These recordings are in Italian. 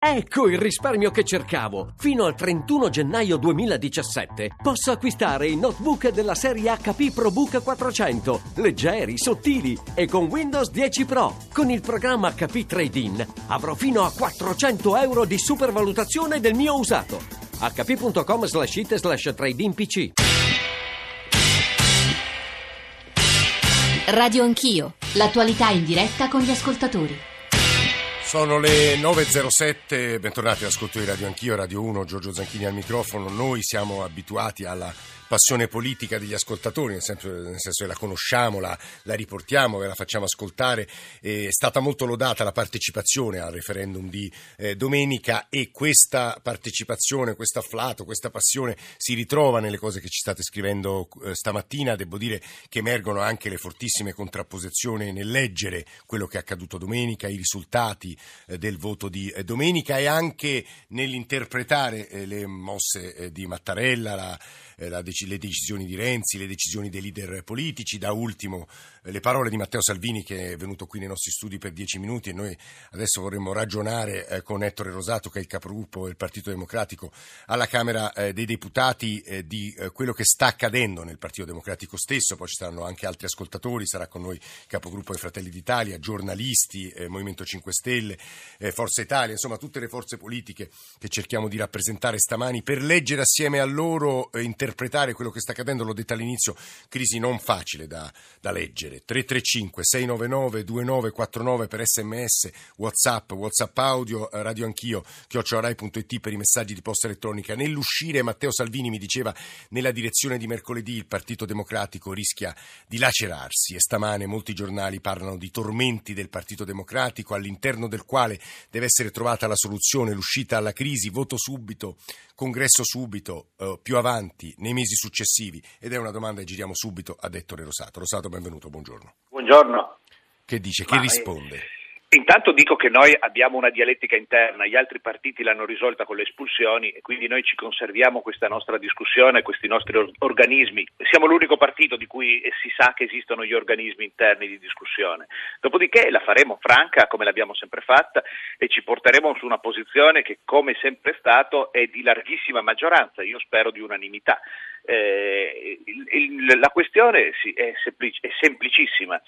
Ecco il risparmio che cercavo! Fino al 31 gennaio 2017 posso acquistare i notebook della serie HP ProBook 400, leggeri, sottili e con Windows 10 Pro. Con il programma HP Trade-in avrò fino a 400 euro di supervalutazione del mio usato. hp.com slash it slash trade PC. Radio Anch'io, l'attualità in diretta con gli ascoltatori. Sono le 9.07, bentornati all'ascolto di Radio Anch'io, Radio 1, Giorgio Zanchini al microfono. Noi siamo abituati alla passione politica degli ascoltatori, nel senso, nel senso che la conosciamo, la, la riportiamo, la facciamo ascoltare. È stata molto lodata la partecipazione al referendum di eh, domenica e questa partecipazione, questo afflato, questa passione si ritrova nelle cose che ci state scrivendo eh, stamattina. Devo dire che emergono anche le fortissime contrapposizioni nel leggere quello che è accaduto domenica, i risultati eh, del voto di eh, domenica e anche nell'interpretare eh, le mosse eh, di Mattarella, la, la decisione le decisioni di Renzi, le decisioni dei leader politici, da ultimo eh, le parole di Matteo Salvini che è venuto qui nei nostri studi per dieci minuti e noi adesso vorremmo ragionare eh, con Ettore Rosato che è il capogruppo del Partito Democratico alla Camera eh, dei Deputati di quello che sta accadendo nel Partito Democratico stesso, poi ci saranno anche altri ascoltatori, sarà con noi il capogruppo dei Fratelli d'Italia, giornalisti, Movimento 5 Stelle, Forza Italia, insomma tutte le forze politiche che cerchiamo di rappresentare stamani per leggere assieme a loro, interpretare quello che sta accadendo, l'ho detto all'inizio, crisi non facile da, da leggere. 335 699 2949 per sms, whatsapp, whatsapp audio, eh, radio anch'io, chiocciorai.it per i messaggi di posta elettronica. Nell'uscire Matteo Salvini mi diceva nella direzione di mercoledì il Partito Democratico rischia di lacerarsi e stamane molti giornali parlano di tormenti del Partito Democratico all'interno del quale deve essere trovata la soluzione, l'uscita alla crisi, voto subito, congresso subito, eh, più avanti, nei mesi successivi? Ed è una domanda che giriamo subito a Ettore Rosato. Rosato, benvenuto, buongiorno. Buongiorno. Che dice? Che Ma, risponde? Eh, Intanto dico che noi abbiamo una dialettica interna, gli altri partiti l'hanno risolta con le espulsioni e quindi noi ci conserviamo questa nostra discussione, questi nostri organismi. Siamo l'unico partito di cui si sa che esistono gli organismi interni di discussione. Dopodiché la faremo franca come l'abbiamo sempre fatta e ci porteremo su una posizione che come sempre è stato è di larghissima maggioranza, io spero di unanimità. Eh, il, il, la questione sì, è, semplic- è semplicissima.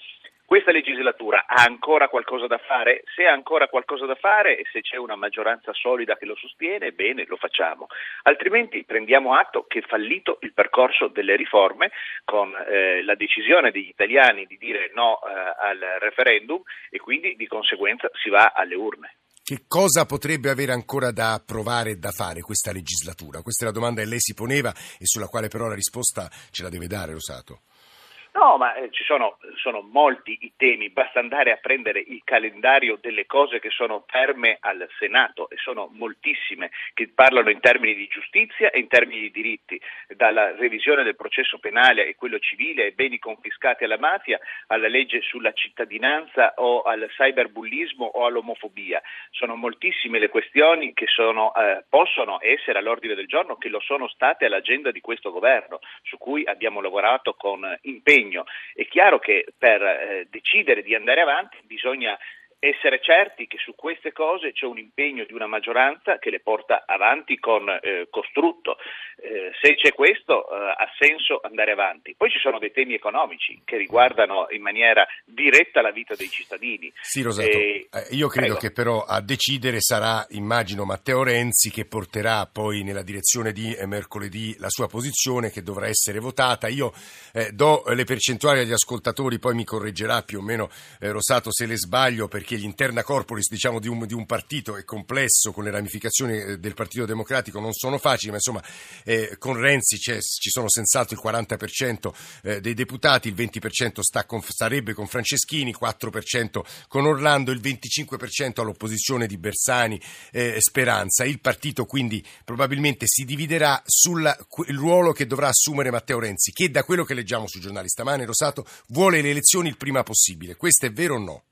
Questa legislatura ha ancora qualcosa da fare? Se ha ancora qualcosa da fare e se c'è una maggioranza solida che lo sostiene, bene, lo facciamo. Altrimenti prendiamo atto che è fallito il percorso delle riforme con eh, la decisione degli italiani di dire no eh, al referendum e quindi di conseguenza si va alle urne. Che cosa potrebbe avere ancora da approvare e da fare questa legislatura? Questa è la domanda che lei si poneva e sulla quale però la risposta ce la deve dare, Rosato. No, ma eh, ci sono, sono, molti i temi, basta andare a prendere il calendario delle cose che sono ferme al Senato e sono moltissime che parlano in termini di giustizia e in termini di diritti, dalla revisione del processo penale e quello civile ai beni confiscati alla mafia, alla legge sulla cittadinanza o al cyberbullismo o all'omofobia. Sono moltissime le questioni che sono, eh, possono essere all'ordine del giorno, che lo sono state all'agenda di questo governo, su cui abbiamo lavorato con impegno impegno. È chiaro che per eh, decidere di andare avanti bisogna essere certi che su queste cose c'è un impegno di una maggioranza che le porta avanti con eh, costrutto. Eh, se c'è questo eh, ha senso andare avanti. Poi ci sono dei temi economici che riguardano in maniera diretta la vita dei cittadini. Sì, Rosato, eh, io credo prego. che però a decidere sarà, immagino, Matteo Renzi che porterà poi nella direzione di eh, mercoledì la sua posizione che dovrà essere votata. Io eh, do le percentuali agli ascoltatori, poi mi correggerà più o meno Rosato se le sbaglio perché perché l'interna corporis diciamo, di, un, di, un, partito è complesso, con le ramificazioni eh, del Partito Democratico non sono facili, ma insomma eh, con Renzi ci sono senz'altro il 40% eh, dei deputati, il 20% sta con, sarebbe con Franceschini, 4% con Orlando, il 25% all'opposizione di Bersani e eh, Speranza. Il partito quindi probabilmente si dividerà sul ruolo che dovrà assumere Matteo Renzi, che da quello che leggiamo sui giornali stamane, Rosato, vuole le elezioni il prima possibile. Questo è vero o no?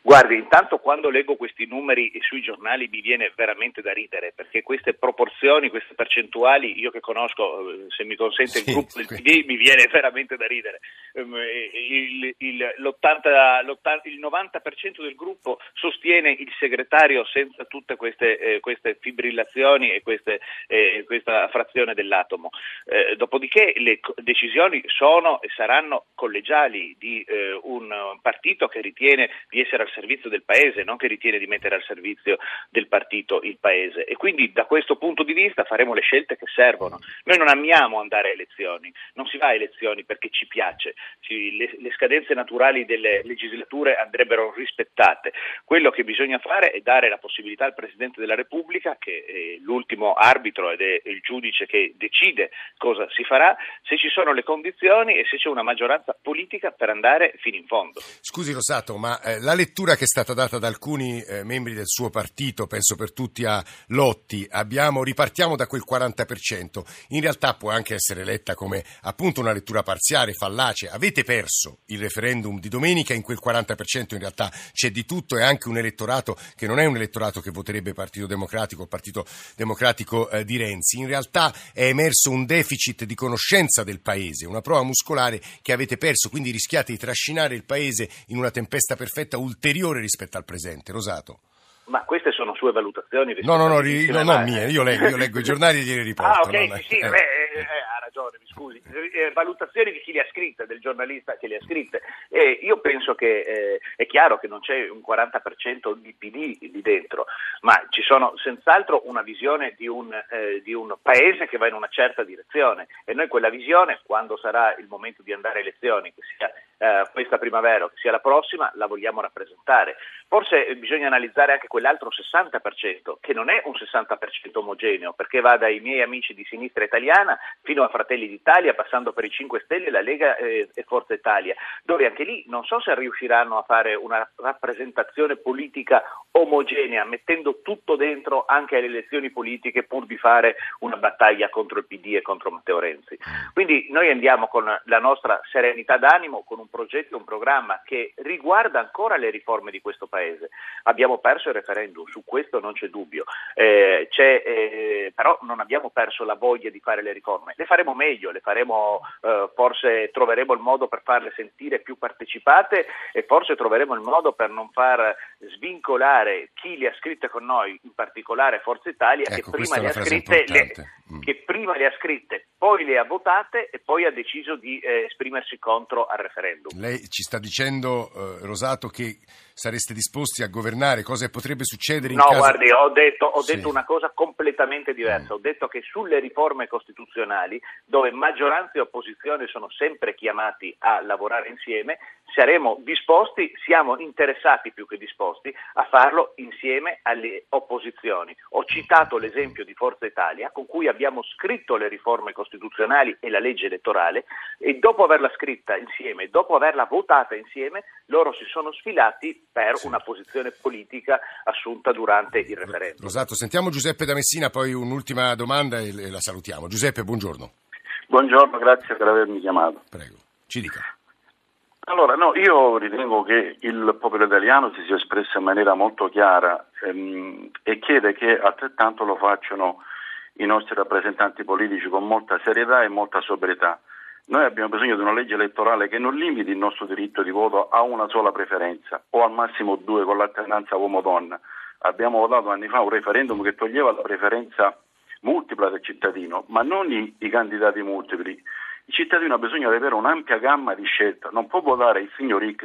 Guardi, intanto quando leggo questi numeri sui giornali mi viene veramente da ridere, perché queste proporzioni, queste percentuali, io che conosco, eh, se mi consente sì, il gruppo del PD, mi viene veramente da ridere. Ehm, il, il, l'80, l'80, il 90% del gruppo sostiene il segretario senza tutte queste, eh, queste fibrillazioni e queste, eh, questa frazione dell'atomo. Eh, dopodiché le decisioni sono e saranno collegiali di eh, un partito che ritiene di essere al servizio del Paese, non che ritiene di mettere al servizio del partito il Paese. E quindi da questo punto di vista faremo le scelte che servono. Noi non amiamo andare a elezioni, non si va a elezioni perché ci piace, ci, le, le scadenze naturali delle legislature andrebbero rispettate. Quello che bisogna fare è dare la possibilità al Presidente della Repubblica, che è l'ultimo arbitro ed è il giudice che decide cosa si farà, se ci sono le condizioni e se c'è una maggioranza politica per andare fino in fondo. Scusi Rosato, ma eh, la lettura lettura che è stata data da alcuni eh, membri del suo partito, penso per tutti a Lotti, abbiamo, ripartiamo da quel 40%, in realtà può anche essere letta come appunto una lettura parziale, fallace. Avete perso il referendum di domenica, in quel 40% in realtà c'è di tutto e anche un elettorato che non è un elettorato che voterebbe Partito Democratico o Partito Democratico eh, di Renzi. In realtà è emerso un deficit di conoscenza del Paese, una prova muscolare che avete perso, quindi rischiate di trascinare il Paese in una tempesta perfetta ulteriore superiore rispetto al presente. Rosato. Ma queste sono sue valutazioni? No, no, no, ri, no, no mie, io leggo, io leggo i giornali e glieli riporto. Ah, ok, no, sì, sì, eh. beh, eh, ha ragione, mi scusi. Eh, valutazioni di chi le ha scritte, del giornalista che le ha scritte. Eh, io penso che eh, è chiaro che non c'è un 40% di PD di dentro, ma ci sono senz'altro una visione di un, eh, di un paese che va in una certa direzione e noi quella visione, quando sarà il momento di andare a elezioni, che sia eh, questa primavera o che sia la prossima, la vogliamo rappresentare. Forse bisogna analizzare anche quell'altro 60%, che non è un 60% omogeneo, perché va dai miei amici di sinistra italiana fino a Fratelli d'Italia, passando per i 5 Stelle, la Lega e, e Forza Italia, dove anche lì non so se riusciranno a fare una rappresentazione politica omogenea, mettendo tutto dentro anche alle elezioni politiche pur di fare una battaglia contro il PD e contro Matteo Renzi. Quindi noi andiamo con la nostra serenità d'animo, con un un progetto, un programma che riguarda ancora le riforme di questo Paese. Abbiamo perso il referendum, su questo non c'è dubbio, eh, c'è, eh, però non abbiamo perso la voglia di fare le riforme. Le faremo meglio, le faremo, eh, forse troveremo il modo per farle sentire più partecipate e forse troveremo il modo per non far svincolare chi le ha scritte con noi, in particolare Forza Italia, ecco, che, prima le ha, scritte, le, mm. che prima le ha scritte, poi le ha votate e poi ha deciso di eh, esprimersi contro al referendum. Lei ci sta dicendo, eh, Rosato, che sareste disposti a governare, cosa potrebbe succedere in no, caso... No, guardi, ho detto, ho sì. detto una cosa completamente diversa, mm. ho detto che sulle riforme costituzionali, dove maggioranza e opposizione sono sempre chiamati a lavorare insieme, saremo disposti, siamo interessati più che disposti a farlo insieme alle opposizioni. Ho citato l'esempio di Forza Italia con cui abbiamo scritto le riforme costituzionali e la legge elettorale e dopo averla scritta insieme, dopo averla votata insieme, loro si sono sfilati per sì. una posizione politica assunta durante il referendum. Rosato, sentiamo Giuseppe da Messina, poi un'ultima domanda e la salutiamo. Giuseppe, buongiorno. Buongiorno, grazie per avermi chiamato. Prego, ci dica. Allora, no, io ritengo che il popolo italiano si sia espresso in maniera molto chiara ehm, e chiede che altrettanto lo facciano i nostri rappresentanti politici con molta serietà e molta sobrietà. Noi abbiamo bisogno di una legge elettorale che non limiti il nostro diritto di voto a una sola preferenza o al massimo due con l'alternanza uomo-donna. Abbiamo votato anni fa un referendum che toglieva la preferenza multipla del cittadino, ma non i, i candidati multipli il cittadino ha bisogno di avere un'ampia gamma di scelta, non può votare il signor X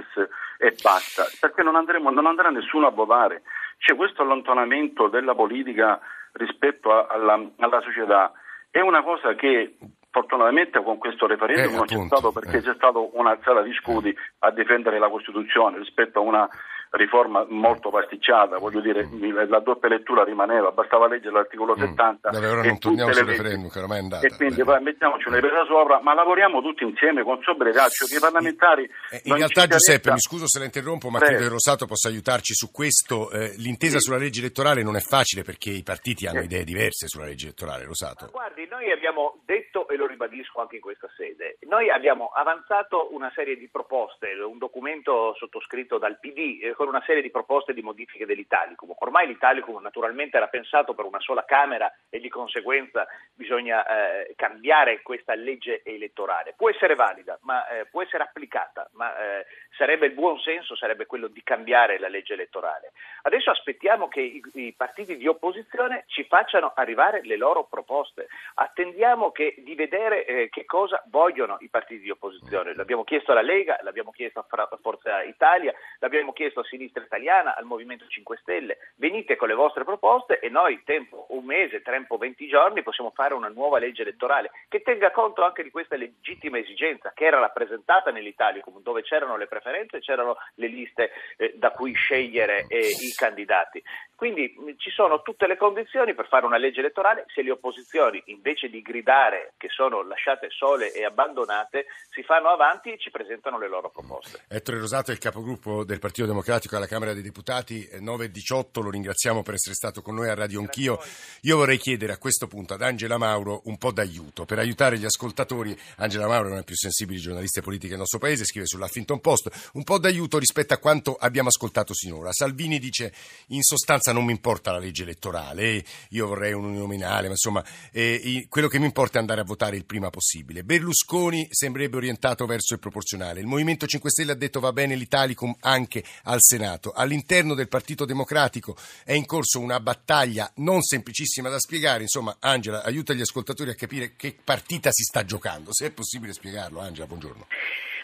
e basta, perché non, andremo, non andrà nessuno a votare. C'è questo allontanamento della politica rispetto a, alla, alla, società. È una cosa che fortunatamente con questo referendum eh, non appunto, c'è stato perché eh. c'è stata un'alzata di scudi a difendere la Costituzione rispetto a una riforma molto pasticciata, voglio dire, mm. la doppia lettura rimaneva, bastava leggere l'articolo 70. Mm. ora non torniamo sul referendum, che ormai è andata. E quindi poi mettiamoci una presa sopra, ma lavoriamo tutti insieme con sobrietà, cioè che i parlamentari... Eh, in realtà Giuseppe, mi scuso se la interrompo, ma credo che Rosato possa aiutarci su questo. Eh, l'intesa sì. sulla legge elettorale non è facile perché i partiti hanno eh. idee diverse sulla legge elettorale, Rosato. Ma guardi, noi abbiamo detto detto e lo ribadisco anche in questa sede. Noi abbiamo avanzato una serie di proposte, un documento sottoscritto dal PD eh, con una serie di proposte di modifiche dell'Italicum. Ormai l'Italicum naturalmente era pensato per una sola Camera e di conseguenza bisogna eh, cambiare questa legge elettorale. Può essere valida, ma eh, può essere applicata, ma eh, sarebbe il buon senso sarebbe quello di cambiare la legge elettorale. Adesso aspettiamo che i, i partiti di opposizione ci facciano arrivare le loro proposte. Attendiamo che, di vedere eh, che cosa vogliono i partiti di opposizione. L'abbiamo chiesto alla Lega, l'abbiamo chiesto a Forza Italia, l'abbiamo chiesto a Sinistra Italiana, al Movimento 5 Stelle. Venite con le vostre proposte e noi, tempo un mese, tempo 20 giorni, possiamo fare una nuova legge elettorale che tenga conto anche di questa legittima esigenza che era rappresentata nell'Italicum, dove c'erano le preferenze e c'erano le liste eh, da cui scegliere eh, i candidati. Quindi ci sono tutte le condizioni per fare una legge elettorale se le opposizioni invece di gridare che sono lasciate sole e abbandonate si fanno avanti e ci presentano le loro proposte. Ettore Rosato è il capogruppo del Partito Democratico alla Camera dei Deputati 9-18, lo ringraziamo per essere stato con noi a Radio Anch'io. Io vorrei chiedere a questo punto ad Angela Mauro un po' d'aiuto per aiutare gli ascoltatori. Angela Mauro è una delle più sensibili giornaliste politiche del nostro paese, scrive sull'Huffington Post, un po' d'aiuto rispetto a quanto abbiamo ascoltato sinora. Salvini dice in sostanza non mi importa la legge elettorale, io vorrei un uninominale, ma insomma eh, quello che mi importa è andare a votare il prima possibile. Berlusconi sembrerebbe orientato verso il proporzionale. Il Movimento 5 Stelle ha detto va bene l'Italicum anche al Senato. All'interno del Partito Democratico è in corso una battaglia non semplicissima da spiegare. Insomma, Angela, aiuta gli ascoltatori a capire che partita si sta giocando. Se è possibile spiegarlo, Angela, buongiorno.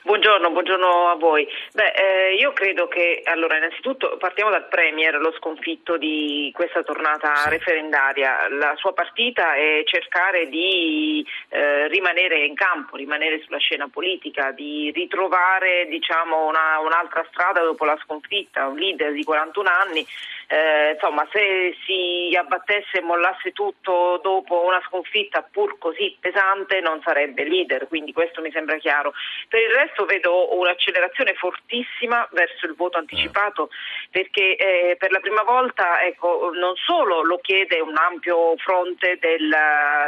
Buongiorno, buongiorno a voi. Beh, eh, io credo che, allora, innanzitutto partiamo dal Premier, lo sconfitto di questa tornata sì. referendaria. La sua partita è cercare di eh, rimanere in campo, rimanere sulla scena politica, di ritrovare diciamo, una, un'altra strada dopo la sconfitta, un leader di 41 anni eh, insomma, se si abbattesse e mollasse tutto dopo una sconfitta pur così pesante non sarebbe leader, quindi questo mi sembra chiaro. Per il resto vedo un'accelerazione fortissima verso il voto anticipato perché eh, per la prima volta ecco, non solo lo chiede un ampio fronte del,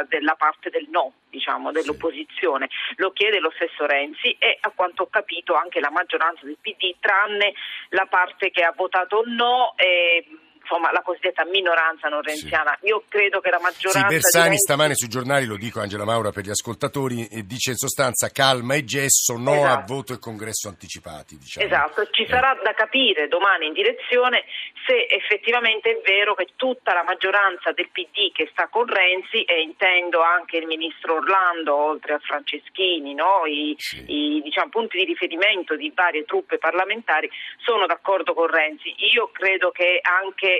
della parte del no, diciamo, dell'opposizione, lo chiede lo stesso Renzi e a quanto ho capito anche la maggioranza del PD, tranne la parte che ha votato no. E, insomma la cosiddetta minoranza non renziana. Sì. Io credo che la maggioranza. Sì, Bersani Renzi... stamane sui giornali, lo dico Angela Maura per gli ascoltatori, dice in sostanza calma e gesso, no esatto. a voto e congresso anticipati. Diciamo. Esatto, ci eh. sarà da capire domani in direzione se effettivamente è vero che tutta la maggioranza del PD che sta con Renzi, e intendo anche il ministro Orlando, oltre a Franceschini, no? I, sì. i diciamo, punti di riferimento di varie truppe parlamentari, sono d'accordo con Renzi. Io credo che anche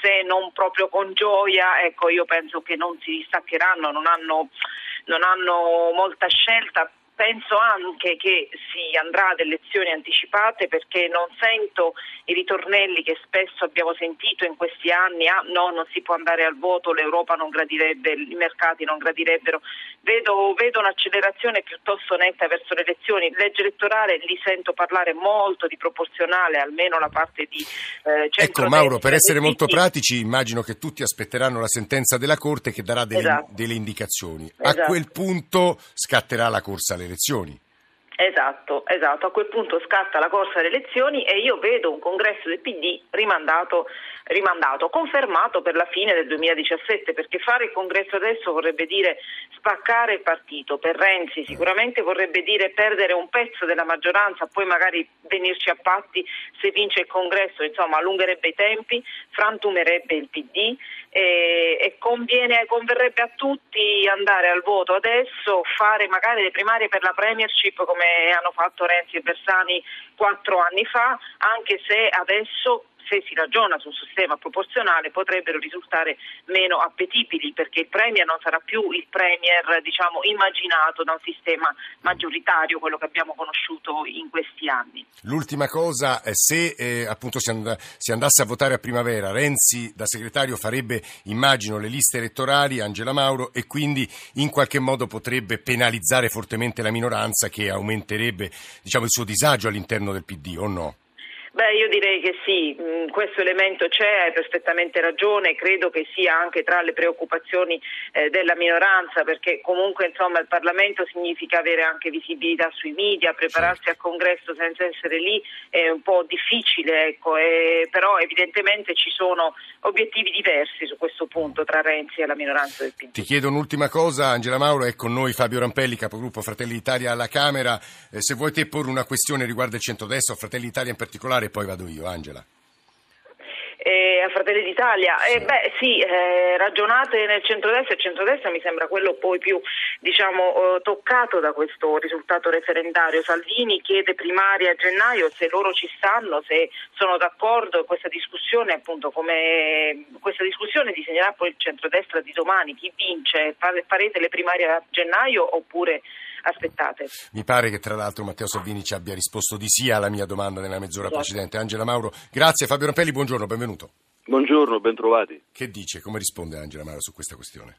se non proprio con gioia, ecco, io penso che non si distaccheranno, non hanno, non hanno molta scelta Penso anche che si andrà ad elezioni anticipate perché non sento i ritornelli che spesso abbiamo sentito in questi anni, ah no, non si può andare al voto, l'Europa non gradirebbe, i mercati non gradirebbero. Vedo, vedo un'accelerazione piuttosto netta verso le elezioni. Legge elettorale li sento parlare molto di proporzionale, almeno la parte di eh, Ecco Mauro, per essere molto pratici, immagino che tutti aspetteranno la sentenza della Corte che darà delle, esatto. delle indicazioni. Esatto. A quel punto scatterà la corsa alle elezioni. Esatto, esatto, a quel punto scatta la corsa alle elezioni e io vedo un congresso del PD rimandato, rimandato, confermato per la fine del 2017, perché fare il congresso adesso vorrebbe dire spaccare il partito, per Renzi sicuramente vorrebbe dire perdere un pezzo della maggioranza, poi magari venirci a patti se vince il congresso, insomma allungherebbe i tempi, frantumerebbe il PD e, e conviene, converrebbe a tutti andare al voto adesso, fare magari le primarie per la premiership come hanno fatto Renzi e Bersani quattro anni fa, anche se adesso se si ragiona sul sistema proporzionale potrebbero risultare meno appetibili perché il Premier non sarà più il Premier diciamo, immaginato da un sistema maggioritario, quello che abbiamo conosciuto in questi anni. L'ultima cosa, se eh, appunto si, and- si, andasse a votare a primavera, Renzi da segretario farebbe, immagino, le liste elettorali, Angela Mauro, e quindi in qualche modo potrebbe penalizzare fortemente la minoranza che aumenterebbe diciamo, il suo disagio all'interno del PD, o no? Beh, io direi che sì, mm, questo elemento c'è, hai perfettamente ragione, credo che sia anche tra le preoccupazioni eh, della minoranza, perché comunque insomma, il Parlamento significa avere anche visibilità sui media, prepararsi al congresso senza essere lì è un po' difficile, ecco, e, però evidentemente ci sono obiettivi diversi su questo punto tra Renzi e la minoranza del PD. Ti chiedo un'ultima cosa, Angela Mauro, è con noi Fabio Rampelli, capogruppo Fratelli d'Italia alla Camera, eh, se vuoi te porre una questione riguardo il centrodestra Fratelli d'Italia in particolare e poi vado io, Angela eh, a Fratelli d'Italia. Sì. Eh, beh, sì, eh, ragionate nel centrodestra, il centrodestra mi sembra quello poi più diciamo, eh, toccato da questo risultato referendario. Salvini chiede primaria a gennaio se loro ci stanno, se sono d'accordo. Questa discussione, appunto, come questa discussione disegnerà poi il centrodestra di domani. Chi vince? Farete le primarie a gennaio oppure aspettate. Mi pare che tra l'altro Matteo Salvini ci abbia risposto di sì alla mia domanda nella mezz'ora esatto. precedente. Angela Mauro, grazie. Fabio Rampelli, buongiorno, benvenuto. Buongiorno, bentrovati. Che dice, come risponde Angela Mauro su questa questione?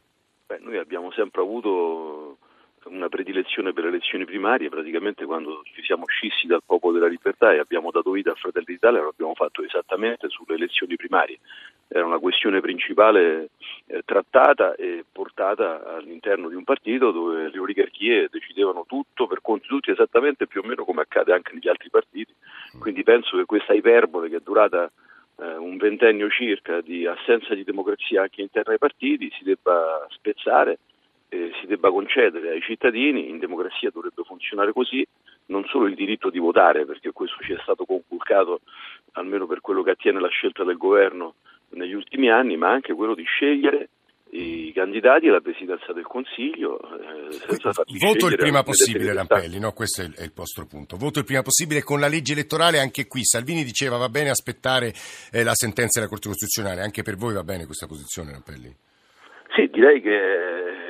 Beh, noi abbiamo sempre avuto una predilezione per le elezioni primarie, praticamente quando ci siamo scissi dal popolo della libertà e abbiamo dato vita a Fratelli d'Italia lo abbiamo fatto esattamente sulle elezioni primarie. Era una questione principale eh, trattata e portata all'interno di un partito dove le oligarchie decidevano tutto per conto di tutti esattamente più o meno come accade anche negli altri partiti. Quindi penso che questa iperbole che è durata eh, un ventennio circa di assenza di democrazia anche interna ai partiti si debba spezzare eh, si debba concedere ai cittadini, in democrazia dovrebbe funzionare così, non solo il diritto di votare, perché questo ci è stato conculcato almeno per quello che attiene la scelta del governo negli ultimi anni, ma anche quello di scegliere i candidati alla presidenza del Consiglio. Eh, Voto il prima possibile, Rampelli, no? questo è il, è il, vostro punto. Voto il prima possibile con la legge elettorale anche qui. Salvini diceva va bene aspettare eh, la sentenza della Corte Costituzionale, anche per voi va bene questa posizione, Rampelli? Sì, direi che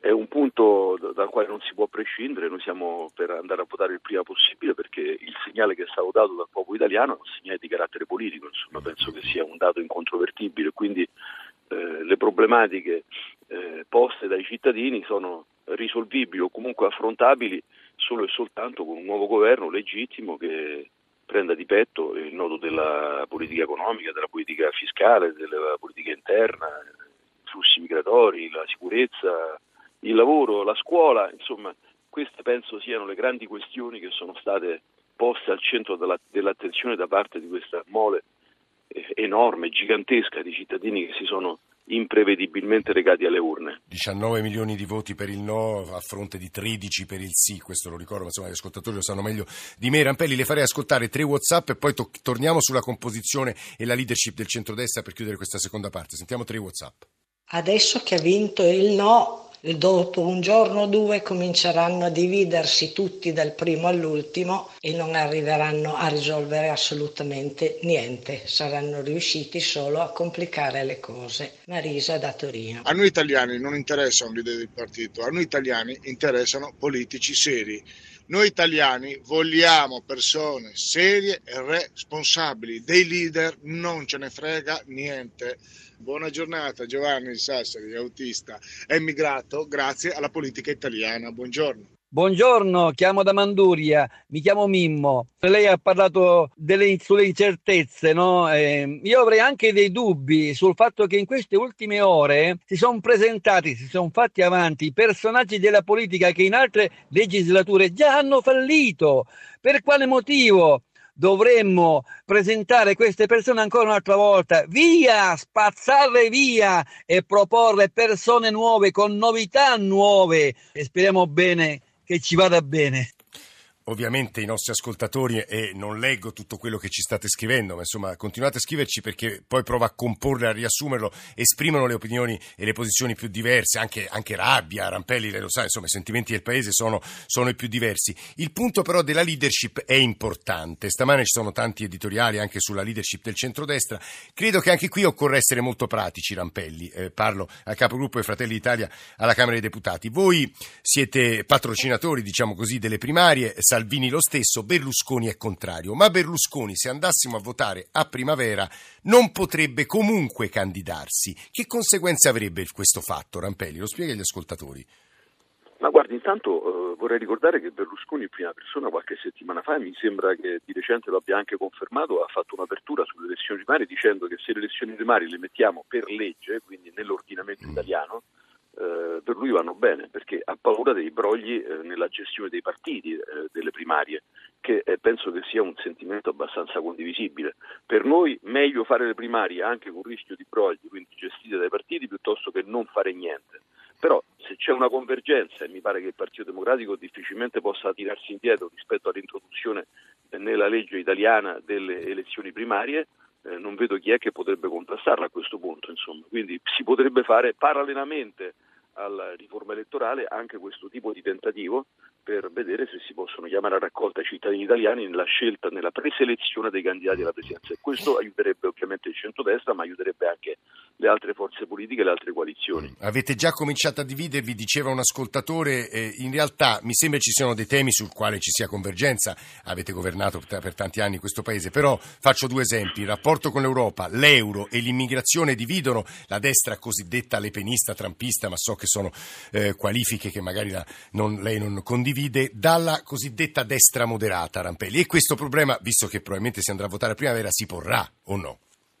è un punto dal quale non si può prescindere, noi siamo per andare a votare il prima possibile perché il segnale che è stato dato dal popolo italiano è un segnale di carattere politico, insomma penso che sia un dato incontrovertibile, quindi eh, le problematiche eh, poste dai cittadini sono risolvibili o comunque affrontabili solo e soltanto con un nuovo governo legittimo che prenda di petto il nodo della politica economica, della politica fiscale, della politica interna, migratori, la sicurezza, il lavoro, la scuola, insomma queste penso siano le grandi questioni che sono state poste al centro della, dell'attenzione da parte di questa mole eh, enorme, gigantesca di cittadini che si sono imprevedibilmente legati alle urne. 19 milioni di voti per il no a fronte di 13 per il sì, questo lo ricordo, ma insomma gli ascoltatori lo sanno meglio di me. Rampelli, le farei ascoltare tre WhatsApp e poi to- torniamo sulla composizione e la leadership del centrodestra per chiudere questa seconda parte. Sentiamo tre WhatsApp. Adesso che ha vinto il no, dopo un giorno o due cominceranno a dividersi tutti dal primo all'ultimo e non arriveranno a risolvere assolutamente niente, saranno riusciti solo a complicare le cose. Marisa da Torino. A noi italiani non interessa un leader di partito, a noi italiani interessano politici seri. Noi italiani vogliamo persone serie e responsabili, dei leader non ce ne frega niente. Buona giornata Giovanni Sassari, autista, emigrato grazie alla politica italiana. Buongiorno. Buongiorno, chiamo da Manduria, mi chiamo Mimmo. Lei ha parlato delle, sulle incertezze, no? eh, io avrei anche dei dubbi sul fatto che in queste ultime ore si sono presentati, si sono fatti avanti personaggi della politica che in altre legislature già hanno fallito. Per quale motivo? dovremmo presentare queste persone ancora un'altra volta, via, spazzarle via e proporre persone nuove con novità nuove e speriamo bene che ci vada bene ovviamente i nostri ascoltatori, e non leggo tutto quello che ci state scrivendo, ma insomma continuate a scriverci perché poi provo a comporre, a riassumerlo, esprimono le opinioni e le posizioni più diverse, anche, anche rabbia, Rampelli, lei lo sa, insomma i sentimenti del paese sono, sono, i più diversi. Il punto però della leadership è importante, stamane ci sono tanti editoriali anche sulla leadership del centrodestra, credo che anche qui occorre essere molto pratici, Rampelli, eh, parlo al capogruppo dei Fratelli d'Italia alla Camera dei Deputati. Voi siete patrocinatori, diciamo così, delle primarie, Salvini lo stesso, Berlusconi è contrario, ma Berlusconi se andassimo a votare a primavera non potrebbe comunque candidarsi. Che conseguenze avrebbe questo fatto, Rampelli? Lo spiega agli ascoltatori. Ma guardi, intanto eh, vorrei ricordare che Berlusconi in prima persona qualche settimana fa, mi sembra che di recente lo abbia anche confermato, ha fatto un'apertura sulle elezioni primarie dicendo che se le elezioni primarie le mettiamo per legge, quindi nell'ordinamento italiano, eh, per lui vanno bene perché ha paura dei brogli eh, nella gestione dei partiti eh, delle primarie, che eh, penso che sia un sentimento abbastanza condivisibile. Per noi meglio fare le primarie anche con rischio di brogli, quindi gestite dai partiti, piuttosto che non fare niente. Però se c'è una convergenza, e mi pare che il Partito Democratico difficilmente possa tirarsi indietro rispetto all'introduzione nella legge italiana delle elezioni primarie, eh, non vedo chi è che potrebbe contrastarla a questo punto. Insomma. Quindi si potrebbe fare parallelamente alla riforma elettorale anche questo tipo di tentativo per vedere se si possono chiamare a raccolta i cittadini italiani nella scelta, nella preselezione dei candidati alla presidenza. E questo aiuterebbe ovviamente il centrodestra, ma aiuterebbe anche le altre forze politiche le altre coalizioni. Mm. Avete già cominciato a dividervi, diceva un ascoltatore, eh, in realtà mi sembra ci siano dei temi sul quale ci sia convergenza, avete governato per, per tanti anni questo paese, però faccio due esempi, il rapporto con l'Europa, l'euro e l'immigrazione dividono la destra cosiddetta lepenista, trampista, ma so che sono eh, qualifiche che magari la, non, lei non condivide, dalla cosiddetta destra moderata, Rampelli. E questo problema, visto che probabilmente si andrà a votare a primavera, si porrà o no?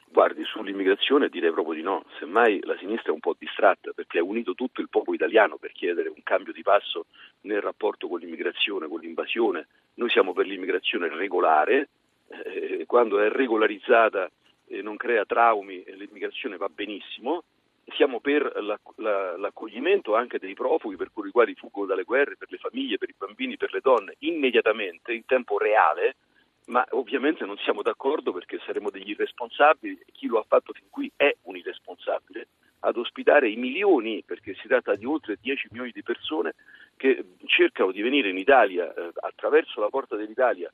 Guardi, sull'immigrazione direi proprio di no, semmai la sinistra è un po' distratta perché ha unito tutto il popolo italiano per chiedere un cambio di passo nel rapporto con l'immigrazione, con l'invasione. Noi siamo per l'immigrazione regolare, eh, quando è regolarizzata e non crea traumi l'immigrazione va benissimo, siamo per l'accoglimento anche dei profughi per coloro i quali fuggono dalle guerre, per le famiglie, per i bambini, per le donne, immediatamente, in tempo reale, ma ovviamente non siamo d'accordo perché saremo degli irresponsabili e chi lo ha fatto fin qui è un irresponsabile. Ad ospitare i milioni, perché si tratta di oltre 10 milioni di persone che cercano di venire in Italia eh, attraverso la porta dell'Italia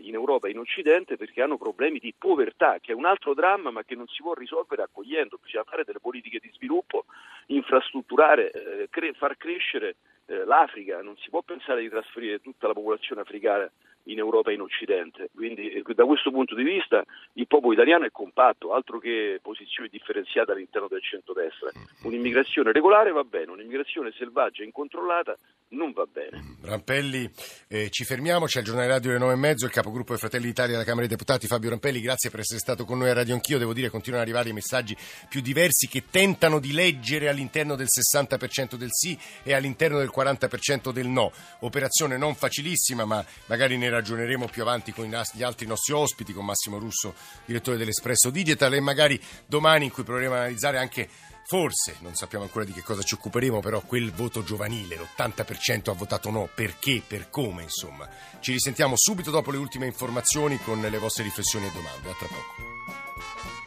in Europa e in Occidente perché hanno problemi di povertà, che è un altro dramma ma che non si può risolvere accogliendo, bisogna fare delle politiche di sviluppo, infrastrutturare, eh, cre- far crescere eh, l'Africa, non si può pensare di trasferire tutta la popolazione africana in Europa e in Occidente. Quindi eh, da questo punto di vista il popolo italiano è compatto, altro che posizioni differenziate all'interno del centrodestra. Un'immigrazione regolare va bene, un'immigrazione selvaggia e incontrollata non va bene. Rampelli, eh, ci fermiamo, c'è il giornale radio alle nove e mezzo, il capogruppo dei Fratelli d'Italia alla Camera dei Deputati Fabio Rampelli, grazie per essere stato con noi a Radio Anch'io, devo dire continuano ad arrivare i messaggi più diversi che tentano di leggere all'interno del 60% del sì e all'interno del 40% del no. Operazione non facilissima, ma magari ne ragioneremo più avanti con gli altri nostri ospiti, con Massimo Russo, direttore dell'Espresso Digital e magari domani in cui proveremo a analizzare anche Forse, non sappiamo ancora di che cosa ci occuperemo, però quel voto giovanile, l'80% ha votato no, perché, per come, insomma. Ci risentiamo subito dopo le ultime informazioni con le vostre riflessioni e domande. A tra poco.